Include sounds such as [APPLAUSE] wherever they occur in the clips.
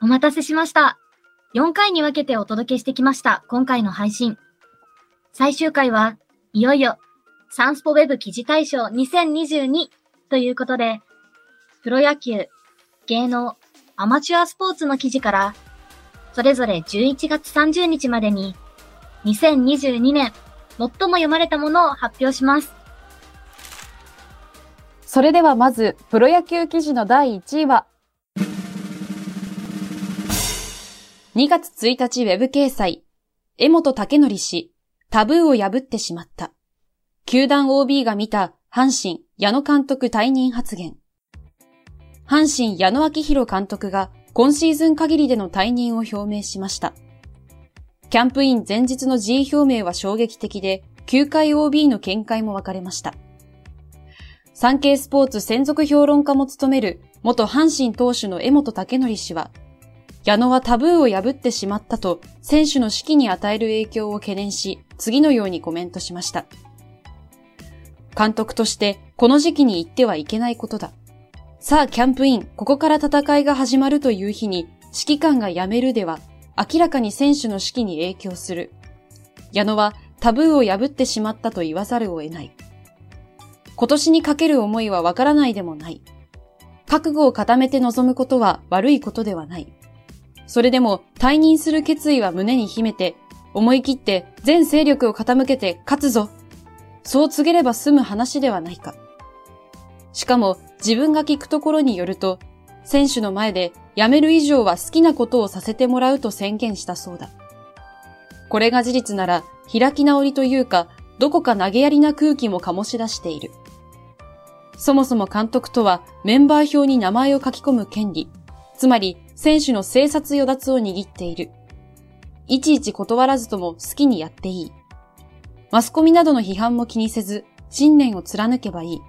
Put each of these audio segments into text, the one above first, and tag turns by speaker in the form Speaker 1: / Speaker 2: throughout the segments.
Speaker 1: お待たせしました。4回に分けてお届けしてきました、今回の配信。最終回は、いよいよ、サンスポウェブ記事大賞2022ということで、プロ野球、芸能、アマチュアスポーツの記事から、それぞれ11月30日までに、2022年、最も読まれたものを発表します。
Speaker 2: それではまず、プロ野球記事の第1位は、2月1日ウェブ掲載、江本武則氏、タブーを破ってしまった。球団 OB が見た阪神矢野監督退任発言。阪神矢野明宏監督が今シーズン限りでの退任を表明しました。キャンプイン前日の辞意表明は衝撃的で、球界 OB の見解も分かれました。産経スポーツ専属評論家も務める元阪神投手の江本武則氏は、矢野はタブーを破ってしまったと選手の士気に与える影響を懸念し、次のようにコメントしました。監督としてこの時期に言ってはいけないことだ。さあキャンプイン、ここから戦いが始まるという日に指揮官が辞めるでは、明らかに選手の士気に影響する。矢野はタブーを破ってしまったと言わざるを得ない。今年にかける思いはわからないでもない。覚悟を固めて臨むことは悪いことではない。それでも退任する決意は胸に秘めて、思い切って全勢力を傾けて勝つぞ。そう告げれば済む話ではないか。しかも自分が聞くところによると、選手の前で辞める以上は好きなことをさせてもらうと宣言したそうだ。これが事実なら開き直りというか、どこか投げやりな空気も醸し出している。そもそも監督とはメンバー表に名前を書き込む権利、つまり選手の生殺与奪を握っている。いちいち断らずとも好きにやっていい。マスコミなどの批判も気にせず、信念を貫けばいい。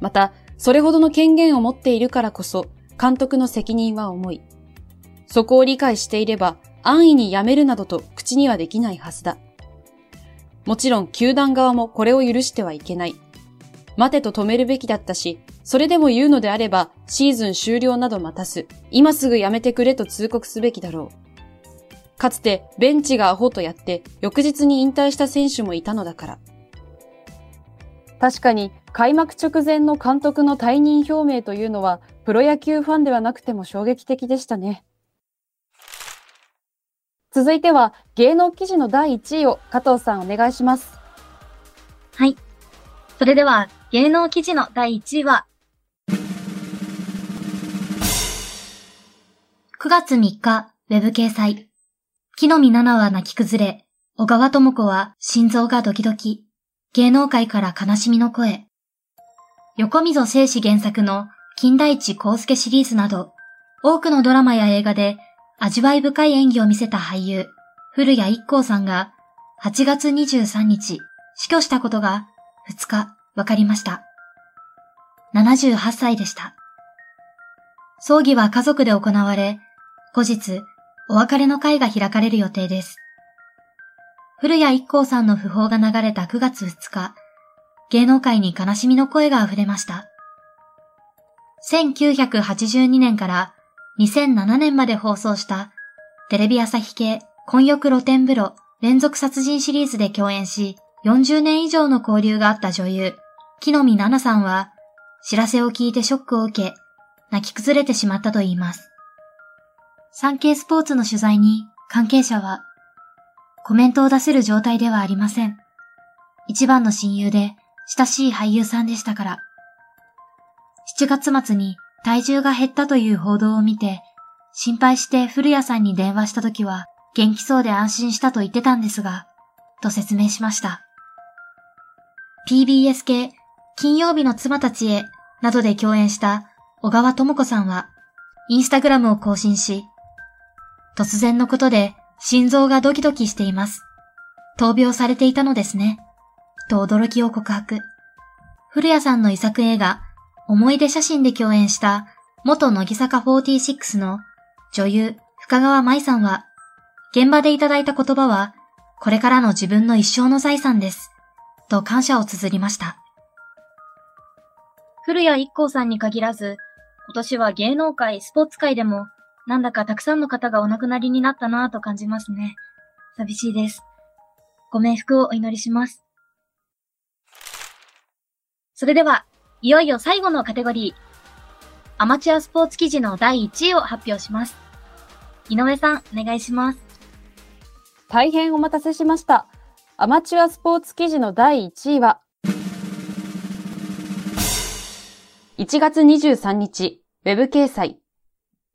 Speaker 2: また、それほどの権限を持っているからこそ、監督の責任は重い。そこを理解していれば、安易に辞めるなどと口にはできないはずだ。もちろん、球団側もこれを許してはいけない。待てと止めるべきだったし、それでも言うのであれば、シーズン終了など待たす。今すぐ辞めてくれと通告すべきだろう。かつて、ベンチがアホとやって、翌日に引退した選手もいたのだから。確かに、開幕直前の監督の退任表明というのは、プロ野球ファンではなくても衝撃的でしたね。続いては、芸能記事の第1位を加藤さんお願いします。
Speaker 1: はい。それでは、芸能記事の第1位は、9月3日、ウェブ掲載。木の実奈々は泣き崩れ、小川智子は心臓がドキドキ。芸能界から悲しみの声。横溝正史原作の金田一光介シリーズなど、多くのドラマや映画で味わい深い演技を見せた俳優、古谷一行さんが8月23日、死去したことが2日分かりました。78歳でした。葬儀は家族で行われ、後日、お別れの会が開かれる予定です。古谷一行さんの訃報が流れた9月2日、芸能界に悲しみの声が溢れました。1982年から2007年まで放送したテレビ朝日系混浴露天風呂連続殺人シリーズで共演し、40年以上の交流があった女優、木の実奈々さんは、知らせを聞いてショックを受け、泣き崩れてしまったといいます。産経スポーツの取材に関係者は、コメントを出せる状態ではありません。一番の親友で親しい俳優さんでしたから。7月末に体重が減ったという報道を見て、心配して古谷さんに電話した時は元気そうで安心したと言ってたんですが、と説明しました。PBS 系金曜日の妻たちへなどで共演した小川智子さんはインスタグラムを更新し、突然のことで心臓がドキドキしています。闘病されていたのですね。と驚きを告白。古谷さんの遺作映画、思い出写真で共演した元乃木坂46の女優深川舞さんは、現場でいただいた言葉は、これからの自分の一生の財産です。と感謝を綴りました。古谷一行さんに限らず、今年は芸能界、スポーツ界でもなんだかたくさんの方がお亡くなりになったなぁと感じますね。寂しいです。ご冥福をお祈りします。それでは、いよいよ最後のカテゴリー。アマチュアスポーツ記事の第1位を発表します。井上さん、お願いします。
Speaker 2: 大変お待たせしました。アマチュアスポーツ記事の第1位は、1月23日、ウェブ掲載。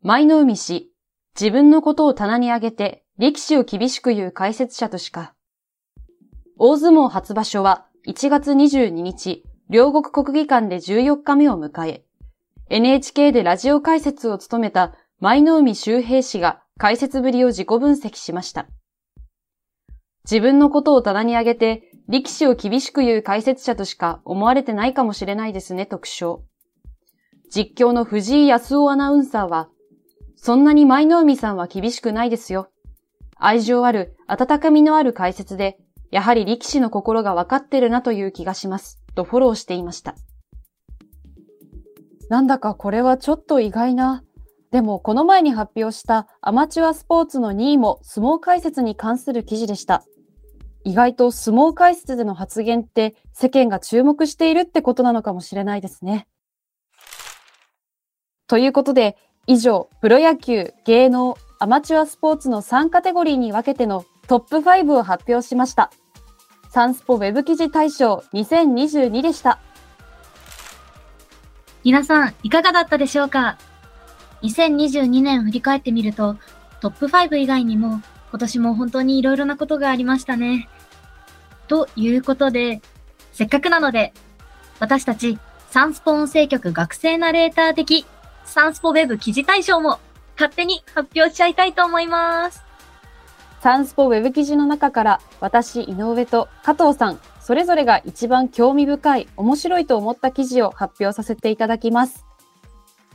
Speaker 2: 舞の海氏、自分のことを棚に上げて力士を厳しく言う解説者としか。大相撲初場所は1月22日、両国国技館で14日目を迎え、NHK でラジオ解説を務めた舞の海周平氏が解説ぶりを自己分析しました。自分のことを棚に上げて、力士を厳しく言う解説者としか思われてないかもしれないですね、特賞。実況の藤井康夫アナウンサーは、そんなに舞の海さんは厳しくないですよ。愛情ある、温かみのある解説で、やはり力士の心が分かってるなという気がします。とフォローしていました。なんだかこれはちょっと意外な。でもこの前に発表したアマチュアスポーツの2位も相撲解説に関する記事でした。意外と相撲解説での発言って世間が注目しているってことなのかもしれないですね。ということで、以上、プロ野球、芸能、アマチュアスポーツの3カテゴリーに分けてのトップ5を発表しました。サンスポウェブ記事大賞2022でした。
Speaker 1: 皆さん、いかがだったでしょうか ?2022 年振り返ってみると、トップ5以外にも、今年も本当に色々なことがありましたね。ということで、せっかくなので、私たち、サンスポ音声局学生ナレーター的サンスポウェブ記事大賞も勝手に発表しちゃいたいと思います。
Speaker 2: サンスポウェブ記事の中から私、井上と加藤さん、それぞれが一番興味深い、面白いと思った記事を発表させていただきます。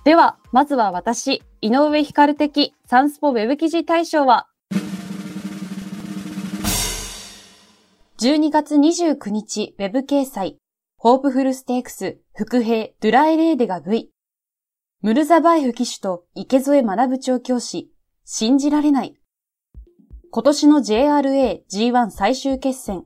Speaker 2: では、まずは私、井上光的サンスポウェブ記事大賞は、12月29日ウェブ掲載、ホープフルステークス、副兵、ドゥラエレーデが V、ムルザバイフ騎手と池添学調教師、信じられない。今年の JRA G1 最終決戦、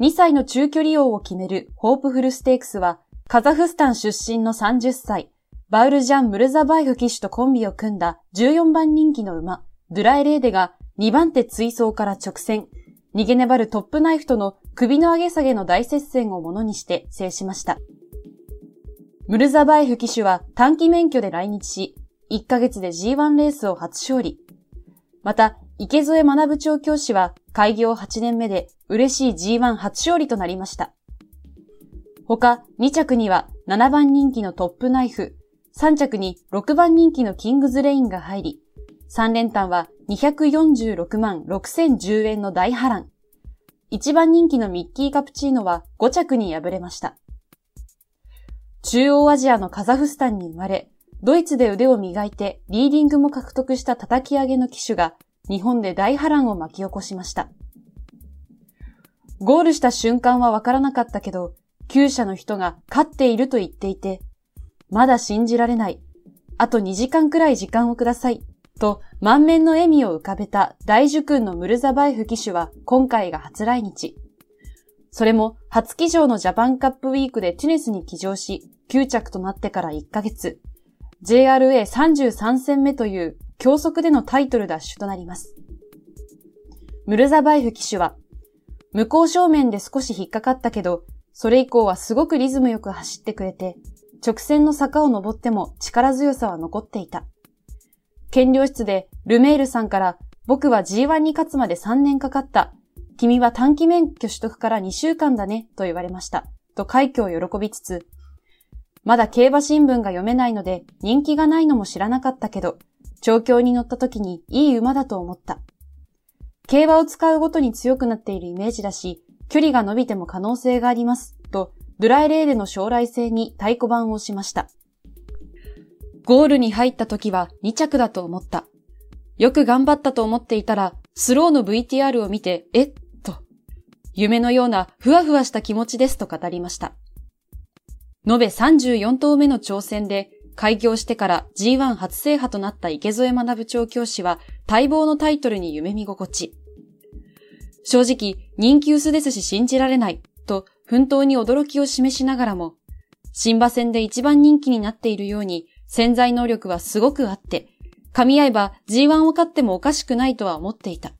Speaker 2: 2歳の中距離王を決めるホープフルステークスは、カザフスタン出身の30歳、バウルジャン・ムルザバイフ騎手とコンビを組んだ14番人気の馬、ドゥラエレーデが2番手追走から直線、逃げ粘るトップナイフとの首の上げ下げの大接戦をものにして制しました。ムルザバエフ騎手は短期免許で来日し、1ヶ月で G1 レースを初勝利。また、池添学調教師は開業8年目で嬉しい G1 初勝利となりました。他2着には7番人気のトップナイフ、3着に6番人気のキングズレインが入り、3連単は246万6010円の大波乱。1番人気のミッキーカプチーノは5着に敗れました。中央アジアのカザフスタンに生まれ、ドイツで腕を磨いてリーディングも獲得した叩き上げの騎手が日本で大波乱を巻き起こしました。ゴールした瞬間はわからなかったけど、厩舎の人が勝っていると言っていて、まだ信じられない。あと2時間くらい時間をください。と満面の笑みを浮かべた大樹君のムルザバイフ騎手は今回が初来日。それも初騎乗のジャパンカップウィークでテュネスに騎乗し、9着となってから1ヶ月、JRA33 戦目という競速でのタイトル奪取となります。ムルザバイフ騎手は、向こう正面で少し引っかかったけど、それ以降はすごくリズムよく走ってくれて、直線の坂を登っても力強さは残っていた。検量室でルメールさんから僕は G1 に勝つまで3年かかった。君は短期免許取得から2週間だね、と言われました。と快挙を喜びつつ、まだ競馬新聞が読めないので人気がないのも知らなかったけど、調教に乗った時にいい馬だと思った。競馬を使うごとに強くなっているイメージだし、距離が伸びても可能性があります、と、ドライレーデの将来性に太鼓判をしました。ゴールに入った時は2着だと思った。よく頑張ったと思っていたら、スローの VTR を見て、えっ？と夢のようなふわふわした気持ちですと語りました。延べ34頭目の挑戦で開業してから G1 初制覇となった池添学調教師は待望のタイトルに夢見心地。正直、人気薄ですし信じられない、と奮闘に驚きを示しながらも、新馬戦で一番人気になっているように潜在能力はすごくあって、噛み合えば G1 を勝ってもおかしくないとは思っていた。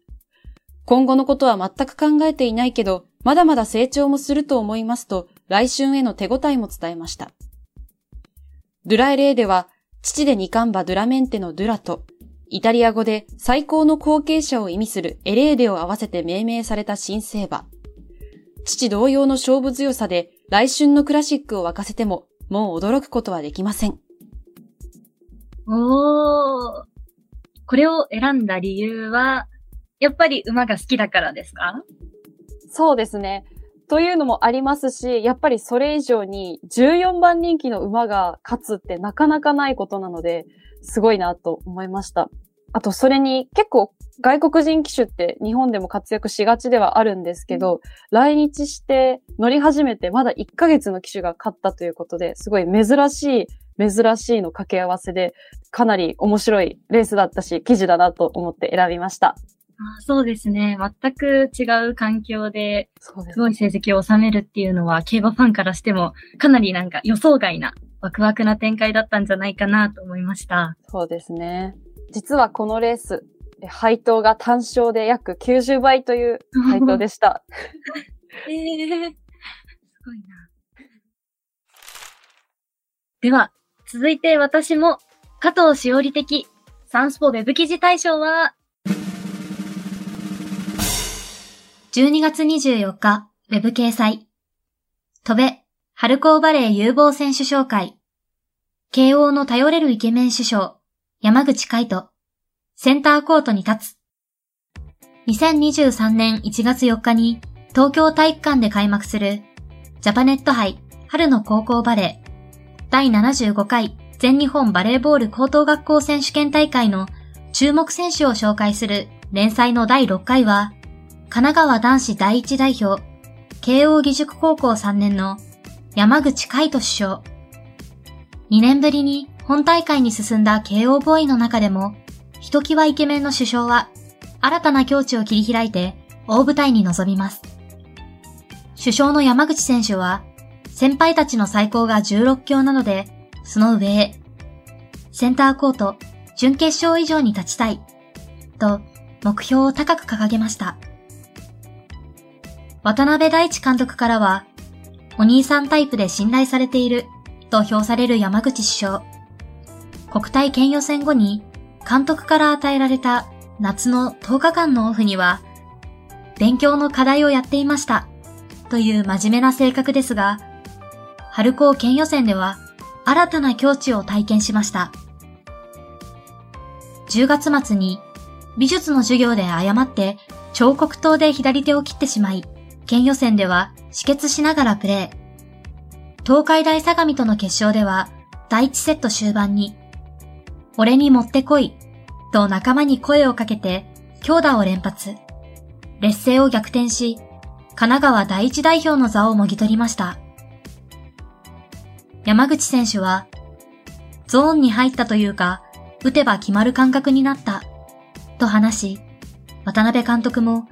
Speaker 2: 今後のことは全く考えていないけど、まだまだ成長もすると思いますと、来春への手応えも伝えました。ドゥラエレーでは、父で二冠馬ドゥラメンテのドゥラと、イタリア語で最高の後継者を意味するエレーデを合わせて命名された新生馬。父同様の勝負強さで来春のクラシックを沸かせても、もう驚くことはできません。
Speaker 1: おー。これを選んだ理由は、やっぱり馬が好きだからですか？
Speaker 2: そうですね。というのもありますし、やっぱりそれ以上に14番人気の馬が勝つってなかなかないことなので、すごいなと思いました。あと、それに結構外国人騎手って日本でも活躍しがちではあるんですけど、来日して乗り始めてまだ1ヶ月の騎手が勝ったということで、すごい珍しい、珍しいの掛け合わせで、かなり面白いレースだったし、記事だなと思って選びました。
Speaker 1: あそうですね。全く違う環境で、すごい成績を収めるっていうのは、競馬ファンからしても、かなりなんか予想外な、ワクワクな展開だったんじゃないかなと思いました。
Speaker 2: そうですね。実はこのレース、配当が単勝で約90倍という [LAUGHS] 配当でした。
Speaker 1: え [LAUGHS] えー、すごいな。では、続いて私も、加藤しおり的サンスポウェブ記事大賞は、12月24日、ウェブ掲載。戸べ、春高バレー有望選手紹介。慶応の頼れるイケメン首相、山口海人。センターコートに立つ。2023年1月4日に東京体育館で開幕するジャパネット杯春の高校バレー第75回全日本バレーボール高等学校選手権大会の注目選手を紹介する連載の第6回は神奈川男子第一代表、慶応義塾高校3年の山口海人首相。2年ぶりに本大会に進んだ慶応ボーイの中でも、ひときわイケメンの首相は、新たな境地を切り開いて大舞台に臨みます。首相の山口選手は、先輩たちの最高が16強なので、その上へ、センターコート、準決勝以上に立ちたい、と目標を高く掲げました。渡辺大地監督からは、お兄さんタイプで信頼されていると評される山口首相。国体県予選後に監督から与えられた夏の10日間のオフには、勉強の課題をやっていましたという真面目な性格ですが、春高県予選では新たな境地を体験しました。10月末に美術の授業で誤って彫刻刀で左手を切ってしまい、県予選では止血しながらプレー。東海大相模との決勝では、第1セット終盤に、俺に持ってこい、と仲間に声をかけて、強打を連発。劣勢を逆転し、神奈川第一代表の座をもぎ取りました。山口選手は、ゾーンに入ったというか、打てば決まる感覚になった、と話し、渡辺監督も、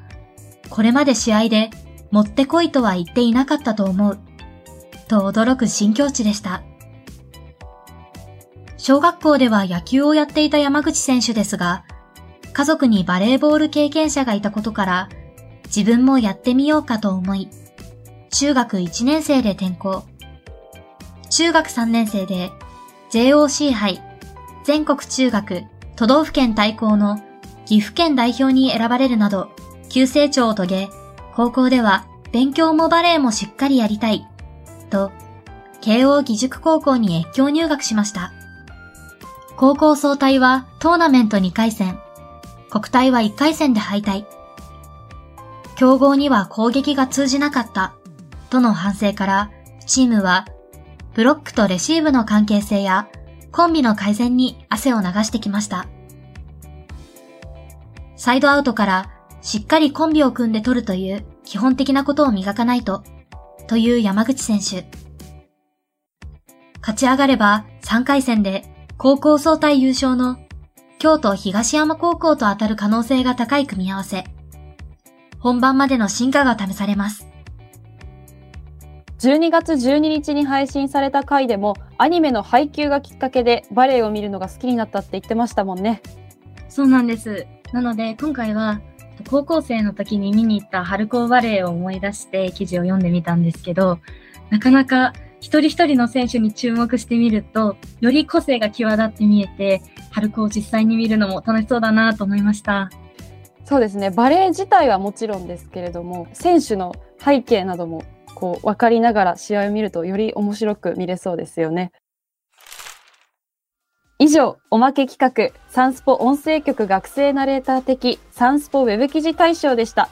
Speaker 1: これまで試合で持ってこいとは言っていなかったと思う。と驚く新境地でした。小学校では野球をやっていた山口選手ですが、家族にバレーボール経験者がいたことから、自分もやってみようかと思い、中学1年生で転校。中学3年生で JOC 杯全国中学都道府県対抗の岐阜県代表に選ばれるなど急成長を遂げ高校では勉強もバレエもしっかりやりたい、と、慶応義塾高校に越境入学しました。高校総体はトーナメント2回戦、国体は1回戦で敗退。強豪には攻撃が通じなかった、との反省から、チームは、ブロックとレシーブの関係性や、コンビの改善に汗を流してきました。サイドアウトからしっかりコンビを組んで取るという基本的なことを磨かないと、という山口選手。勝ち上がれば3回戦で高校総体優勝の京都東山高校と当たる可能性が高い組み合わせ。本番までの進化が試されます。
Speaker 2: 12月12日に配信された回でもアニメの配給がきっかけでバレエを見るのが好きになったって言ってましたもんね。
Speaker 3: そうなんです。なので、今回は、高校生の時に見に行った春高バレエを思い出して記事を読んでみたんですけど、なかなか一人一人の選手に注目してみると、より個性が際立って見えて、春高を実際に見るのも楽しそうだなと思いました。
Speaker 2: そうですね。バレエ自体はもちろんですけれども、選手の背景などもこう分かりながら試合を見るとより面白く見れそうですよね。以上、おまけ企画、サンスポ音声局学生ナレーター的サンスポウェブ記事大賞でした。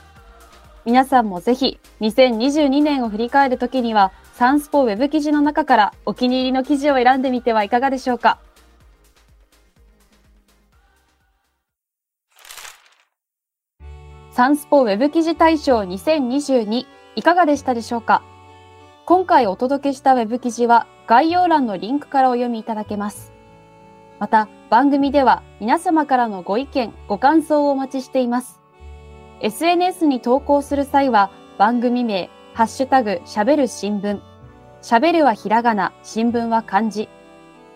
Speaker 2: 皆さんもぜひ、2022年を振り返るときには、サンスポウェブ記事の中からお気に入りの記事を選んでみてはいかがでしょうか。サンスポウェブ記事大賞2022いかがでしたでしょうか？今回お届けしたウェブ記事は概要欄のリンクからお読みいただけます。また番組では皆様からのご意見、ご感想をお待ちしています。SNS に投稿する際は番組名、ハッシュタグ、しゃべる新聞。しゃべるはひらがな、新聞は漢字。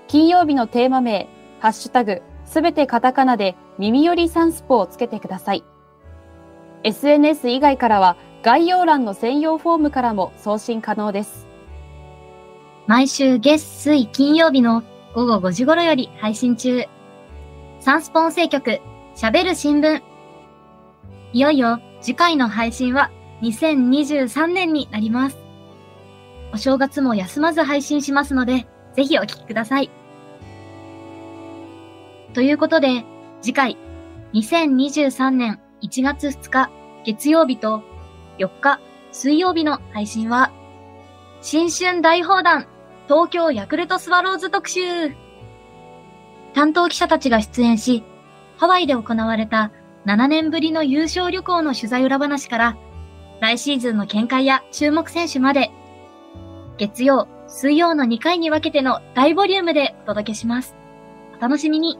Speaker 2: 金曜日のテーマ名、ハッシュタグ、すべてカタカナで耳よりサンスポをつけてください。SNS 以外からは概要欄の専用フォームからも送信可能です。
Speaker 1: 毎週月水金曜日の午後5時頃より配信中。サンスポ音声局、喋る新聞。いよいよ次回の配信は2023年になります。お正月も休まず配信しますので、ぜひお聞きください。ということで、次回、2023年1月2日月曜日と4日水曜日の配信は、新春大放談東京ヤクルトスワローズ特集担当記者たちが出演し、ハワイで行われた7年ぶりの優勝旅行の取材裏話から、来シーズンの見解や注目選手まで、月曜、水曜の2回に分けての大ボリュームでお届けします。お楽しみに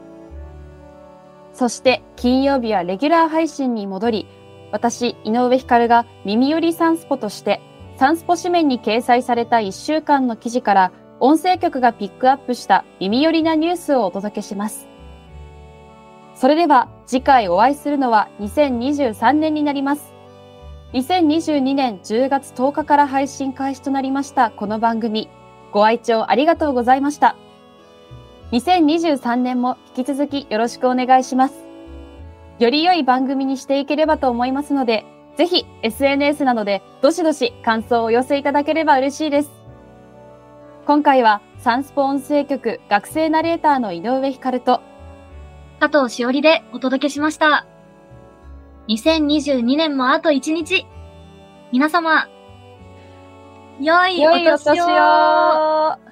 Speaker 2: そして金曜日はレギュラー配信に戻り、私、井上光が耳よりサンスポとして、サンスポ紙面に掲載された1週間の記事から、音声局がピックアップした耳寄りなニュースをお届けします。それでは次回お会いするのは2023年になります。2022年10月10日から配信開始となりましたこの番組。ご愛聴ありがとうございました。2023年も引き続きよろしくお願いします。より良い番組にしていければと思いますので、ぜひ SNS などでどしどし感想をお寄せいただければ嬉しいです。今回はサンスポ音声局学生ナレーターの井上光と
Speaker 1: 佐藤しおりでお届けしました。2022年もあと1日。皆様、良いお
Speaker 2: 年を